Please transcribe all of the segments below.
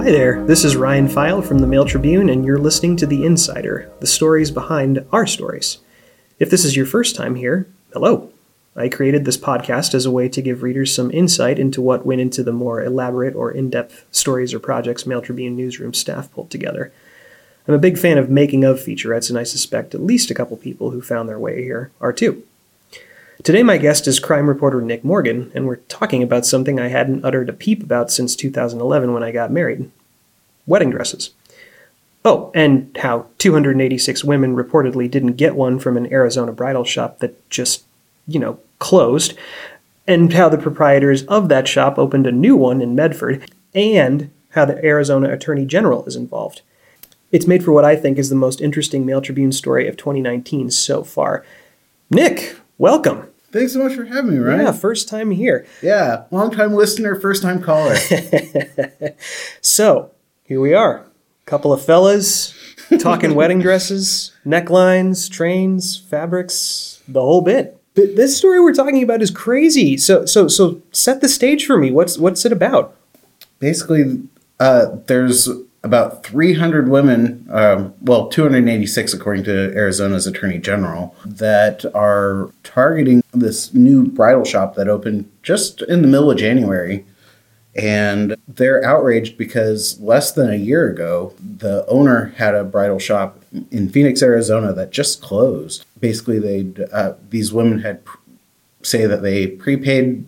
Hi there, this is Ryan Pfeil from the Mail Tribune, and you're listening to The Insider, the stories behind our stories. If this is your first time here, hello. I created this podcast as a way to give readers some insight into what went into the more elaborate or in depth stories or projects Mail Tribune newsroom staff pulled together. I'm a big fan of making of featurettes, and I suspect at least a couple people who found their way here are too. Today, my guest is crime reporter Nick Morgan, and we're talking about something I hadn't uttered a peep about since 2011 when I got married wedding dresses. Oh, and how 286 women reportedly didn't get one from an Arizona bridal shop that just, you know, closed, and how the proprietors of that shop opened a new one in Medford, and how the Arizona Attorney General is involved. It's made for what I think is the most interesting Mail Tribune story of 2019 so far. Nick, welcome. Thanks so much for having me, Ryan. Yeah, first time here. Yeah, long time listener, first time caller. so, here we are. Couple of fellas talking wedding dresses, necklines, trains, fabrics, the whole bit. But this story we're talking about is crazy. So so so set the stage for me. What's what's it about? Basically, uh, there's about 300 women, um, well, 286 according to Arizona's Attorney General, that are targeting this new bridal shop that opened just in the middle of January. And they're outraged because less than a year ago, the owner had a bridal shop in Phoenix, Arizona that just closed. Basically, they uh, these women had say that they prepaid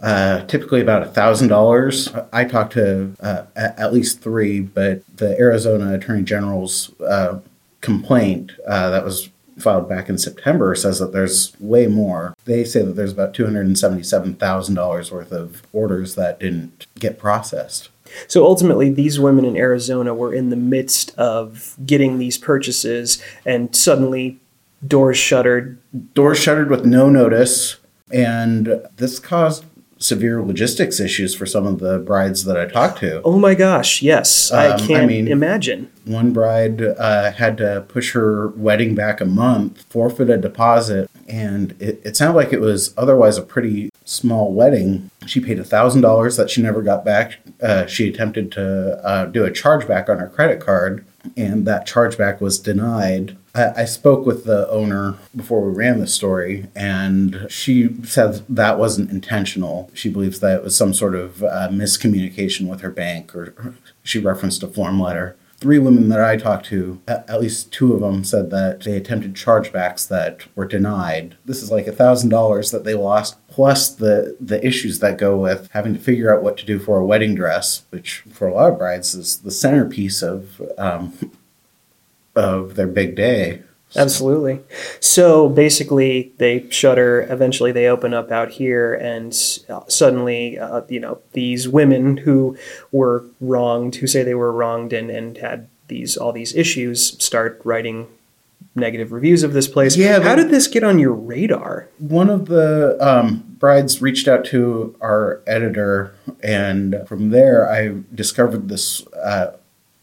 uh, typically about a thousand dollars. I talked to uh, at least three, but the Arizona Attorney General's uh, complaint uh, that was filed back in September says that there's way more. They say that there's about two hundred and seventy-seven thousand dollars worth of orders that didn't get processed. So ultimately, these women in Arizona were in the midst of getting these purchases, and suddenly doors shuttered. Doors shuttered with no notice. And this caused severe logistics issues for some of the brides that I talked to. Oh my gosh, yes. Um, I can't I mean, imagine. One bride uh, had to push her wedding back a month, forfeit a deposit, and it, it sounded like it was otherwise a pretty small wedding. She paid $1,000 that she never got back. Uh, she attempted to uh, do a chargeback on her credit card, and that chargeback was denied. I, spoke with the owner before we ran the story, and she said that wasn't intentional. She believes that it was some sort of uh, miscommunication with her bank, or she referenced a form letter. Three women that I talked to, at least two of them said that they attempted chargebacks that were denied. This is like a thousand dollars that they lost, plus the the issues that go with having to figure out what to do for a wedding dress, which for a lot of brides is the centerpiece of um, of their big day. Absolutely. So basically, they shutter. Eventually, they open up out here, and suddenly, uh, you know, these women who were wronged, who say they were wronged, and and had these all these issues, start writing negative reviews of this place. Yeah. How did this get on your radar? One of the um, brides reached out to our editor, and from there, I discovered this. Uh,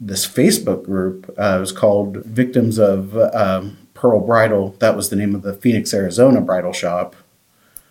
this Facebook group. Uh, it was called Victims of um, Pearl Bridal. That was the name of the Phoenix, Arizona bridal shop.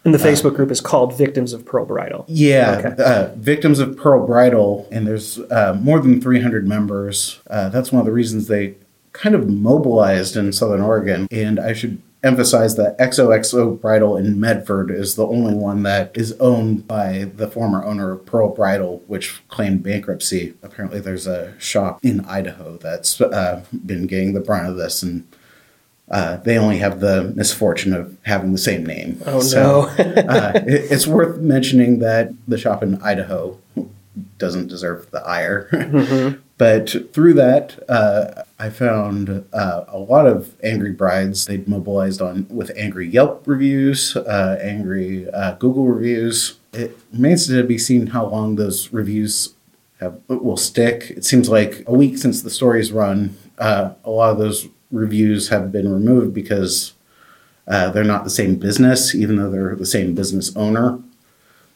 And the Facebook uh, group is called Victims of Pearl Bridal. Yeah, okay. uh, Victims of Pearl Bridal, and there's uh, more than 300 members. Uh, that's one of the reasons they kind of mobilized in Southern Oregon. And I should emphasize that XOXO Bridal in Medford is the only one that is owned by the former owner of Pearl Bridal, which claimed bankruptcy. Apparently, there's a shop in Idaho that's uh, been getting the brunt of this, and uh, they only have the misfortune of having the same name. Oh so, no! uh, it, it's worth mentioning that the shop in Idaho doesn't deserve the ire. Mm-hmm. But through that, uh, I found uh, a lot of angry brides. They'd mobilized on with angry Yelp reviews, uh, angry uh, Google reviews. It remains to be seen how long those reviews have will stick. It seems like a week since the story's run, uh, a lot of those reviews have been removed because uh, they're not the same business, even though they're the same business owner.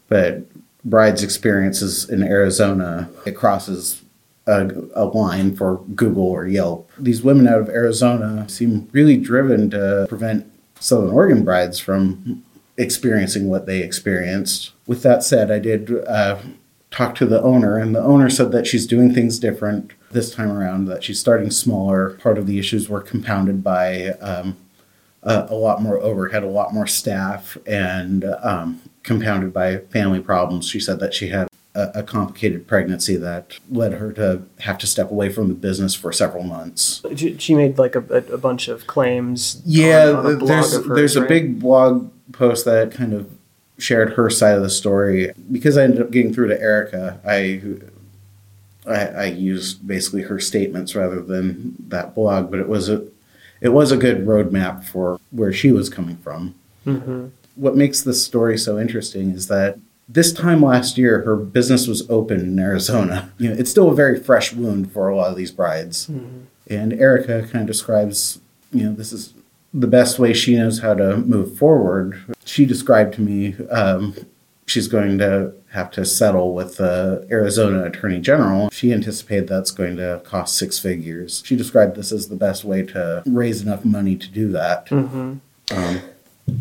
But bride's experiences in Arizona, it crosses a, a, line for Google or Yelp. These women out of Arizona seem really driven to prevent Southern Oregon brides from experiencing what they experienced. With that said, I did uh, talked to the owner, and the owner said that she's doing things different this time around, that she's starting smaller. Part of the issues were compounded by um, a, a, lot more overhead, a lot more staff, and um, compounded by family problems. She said that she had a, a, complicated pregnancy that led her to have to step away from the business for several months. She made like a, a bunch of claims. Yeah, on, on there's hers, there's right? a big blog post that kind of shared her side of the story because I ended up getting through to Erica. I I, I used basically her statements rather than that blog, but it was a it was a good roadmap for where she was coming from. Mm-hmm. What makes this story so interesting is that this time last year, her business was open in Arizona. You know, it's still a very fresh wound for a lot of these brides. Mm-hmm. And Erica kind of describes, you know, this is the best way she knows how to move forward. She described to me um, she's going to have to settle with the Arizona Attorney General. She anticipated that's going to cost six figures. She described this as the best way to raise enough money to do that. Mm-hmm. Um,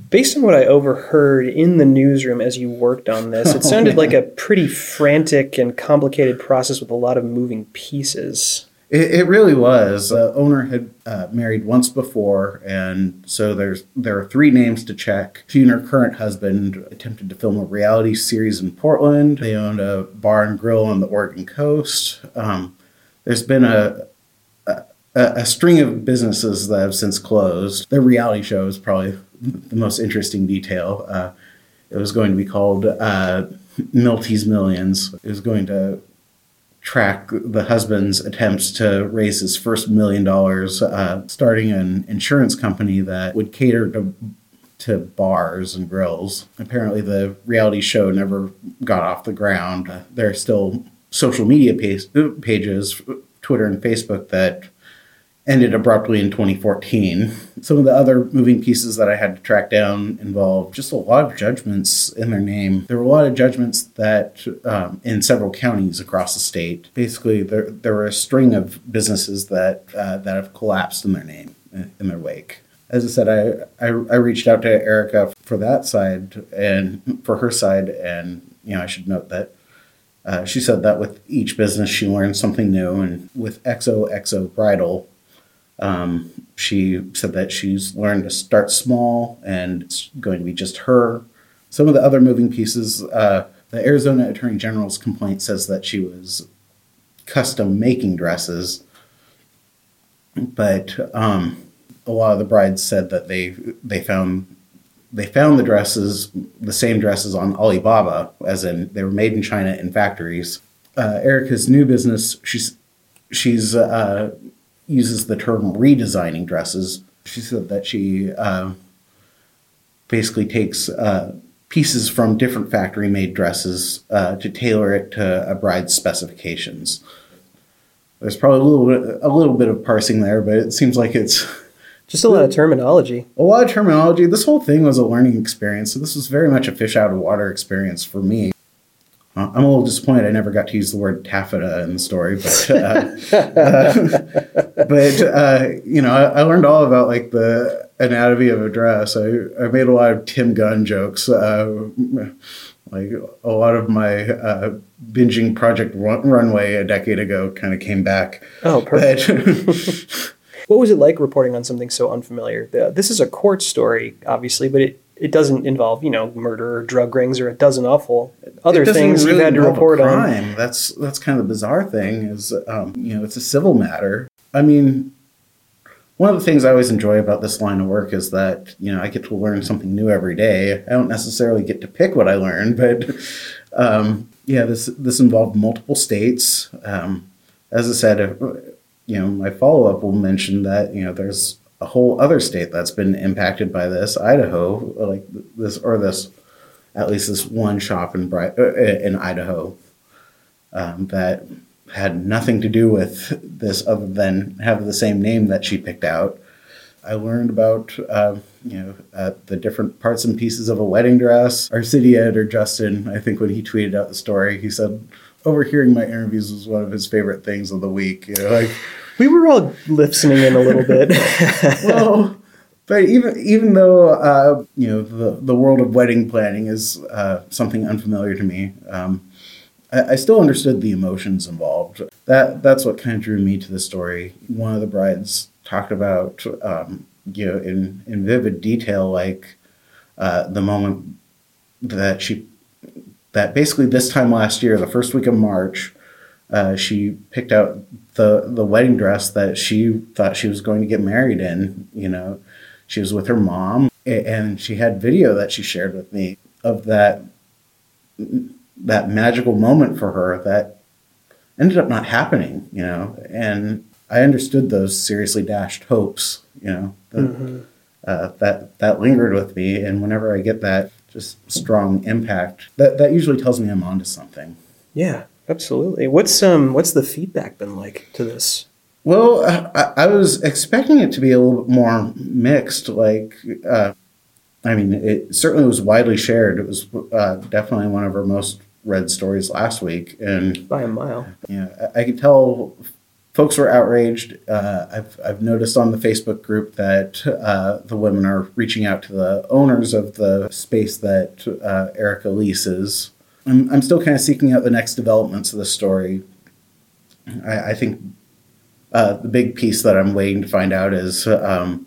Based on what I overheard in the newsroom as you worked on this, it sounded like a pretty frantic and complicated process with a lot of moving pieces. It, it really was. The owner had uh, married once before, and so there's there are three names to check. She and her current husband attempted to film a reality series in Portland. They owned a bar and grill on the Oregon coast. Um, there's been a, a a string of businesses that have since closed. Their reality show is probably the most interesting detail. Uh, it was going to be called uh, Milty's Millions. It was going to track the husband's attempts to raise his first million dollars, uh, starting an insurance company that would cater to to bars and grills. Apparently, the reality show never got off the ground. Uh, there are still social media page, pages, Twitter and Facebook, that ended abruptly in 2014. Some of the other moving pieces that I had to track down involved just a lot of judgments in their name. There were a lot of judgments that um, in several counties across the state. Basically, there there were a string of businesses that uh, that have collapsed in their name in their wake. As I said, I, I, I reached out to Erica for that side and for her side, and you know I should note that uh, she said that with each business she learned something new, and with XOXO Bridal, um, she said that she's learned to start small and it's going to be just her. Some of the other moving pieces, uh, the Arizona Attorney General's complaint says that she was custom making dresses, but um, a lot of the brides said that they they found they found the dresses, the same dresses on Alibaba, as in they were made in China in factories. Uh, Erica's new business, she's she's uh, uses the term redesigning dresses. She said that she uh, basically takes uh, pieces from different factory made dresses uh, to tailor it to a bride's specifications. There's probably a little bit, a little bit of parsing there, but it seems like it's just a lot of terminology. A lot of terminology. This whole thing was a learning experience. So this was very much a fish out of water experience for me. Uh, I'm a little disappointed I never got to use the word taffeta in the story, but uh, uh, but uh, you know I, I, learned all about like the anatomy of a dress. I, I made a lot of Tim Gunn jokes. Uh, like a lot of my uh, binging Project Run- Runway a decade ago kind of came back. Oh, perfect. what was it like reporting on something so unfamiliar? This is a court story, obviously, but it it doesn't involve you know murder or drug rings or a dozen awful other things really you've had to report on. That's that's kind of the bizarre thing is um, you know it's a civil matter. I mean, one of the things I always enjoy about this line of work is that you know I get to learn something new every day. I don't necessarily get to pick what I learn, but um, yeah, this this involved multiple states. Um, as I said, uh, you know, my follow up will mention that you know there's a whole other state that's been impacted by this, Idaho, like this or this, at least this one shop in Bright, uh, in Idaho um, that had nothing to do with this other than have the same name that she picked out. I learned about uh, you know uh, the different parts and pieces of a wedding dress. Our city editor Justin, I think when he tweeted out the story, he said overhearing my interviews was one of his favorite things of the week. You know, like we were all listening in a little bit. well, but even even though uh, you know the the world of wedding planning is uh, something unfamiliar to me, um, I, still understood the emotions involved. That that's what kind of drew me to the story. One of the brides talked about, um, you know, in in vivid detail, like uh, the moment that she that basically this time last year, the first week of March, uh, she picked out the the wedding dress that she thought she was going to get married in. You know, she was with her mom, and she had video that she shared with me of that that magical moment for her that ended up not happening. You know, and I understood those seriously dashed hopes. You know, that mm-hmm. uh, that, that lingered with me, and whenever I get that just strong impact, that that usually tells me I'm onto something. Yeah. Absolutely. What's um what's the feedback been like to this? Well, I, I was expecting it to be a little bit more mixed. Like, uh, I mean, it certainly was widely shared. It was uh, definitely one of our most read stories last week, and by a mile. Yeah, I, I could tell folks were outraged. Uh, I've, I've noticed on the Facebook group that uh, the women are reaching out to the owners of the space that uh, Erica leases I'm, I'm still kind of seeking out the next developments of the story. I, I think uh, the big piece that I'm waiting to find out is um,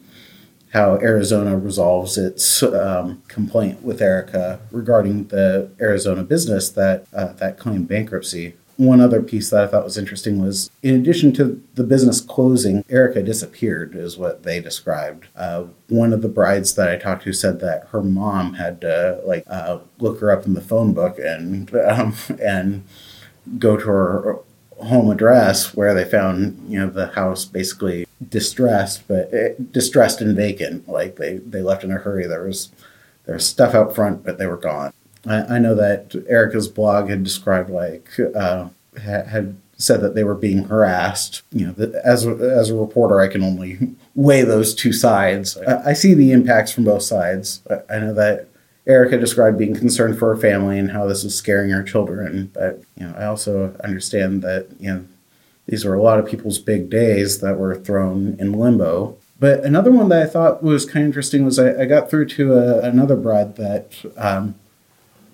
how Arizona resolves its um, complaint with Erica regarding the Arizona business that uh, that claimed bankruptcy one other piece that I thought was interesting was in addition to the business closing, Erica disappeared, is what they described. Uh, one of the brides that I talked to said that her mom had to like uh, look her up in the phone book and um, and go to her home address where they found you know the house basically distressed, but it, eh, distressed and vacant. Like they they left in a hurry. There was there was stuff out front, but they were gone. I, I know that Erica's blog had described like uh, had said that they were being harassed. You know, as a, as a reporter, I can only weigh those two sides. I, I see the impacts from both sides. I, I know that Erica described being concerned for her family and how this was scaring her children, but you know, I also understand that you know these were a lot of people's big days that were thrown in limbo. But another one that I thought was kind of interesting was I, I got through to a, another bride that um,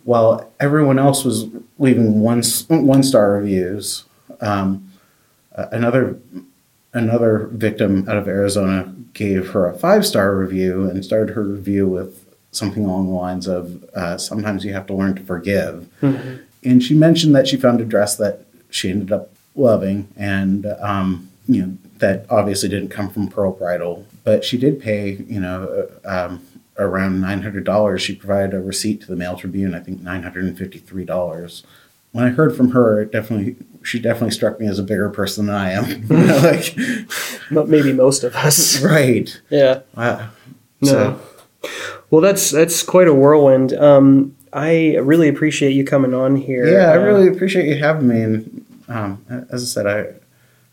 while everyone else was leaving one one star reviews, um, another another victim out of Arizona gave her a five star review and started her review with something along the lines of uh, "Sometimes you have to learn to forgive," mm-hmm. and she mentioned that she found a dress that she ended up loving, and um, you know that obviously didn't come from Pearl Bridal, but she did pay you know. Uh, um, around $900. She provided a receipt to the Mail Tribune, I think $953. When I heard from her, it definitely she definitely struck me as a bigger person than I am. like maybe most of us. Right. Yeah. Uh, no. Well, that's that's quite a whirlwind. Um, I really appreciate you coming on here. Yeah, I really appreciate you having me. And um, as I said,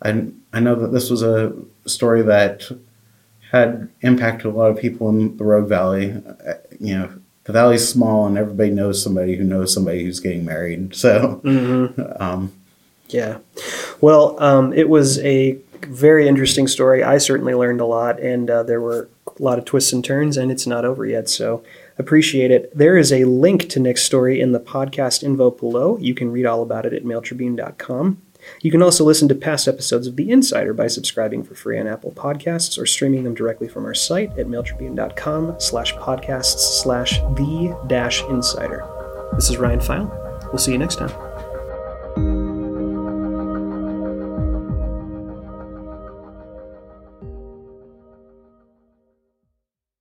I, I I know that this was a story that had impact to a lot of people in the Rogue Valley. Uh, you know, the valley's small, and everybody knows somebody who knows somebody who's getting married. So, mm-hmm. um, yeah. Well, um, it was a very interesting story. I certainly learned a lot, and uh, there were a lot of twists and turns, and it's not over yet. So, appreciate it. There is a link to Nick's story in the podcast info below. You can read all about it at mailtribune.com. You can also listen to past episodes of The Insider by subscribing for free on Apple Podcasts or streaming them directly from our site at mailtribune.com slash podcasts slash the dash insider. This is Ryan Pfeil. We'll see you next time.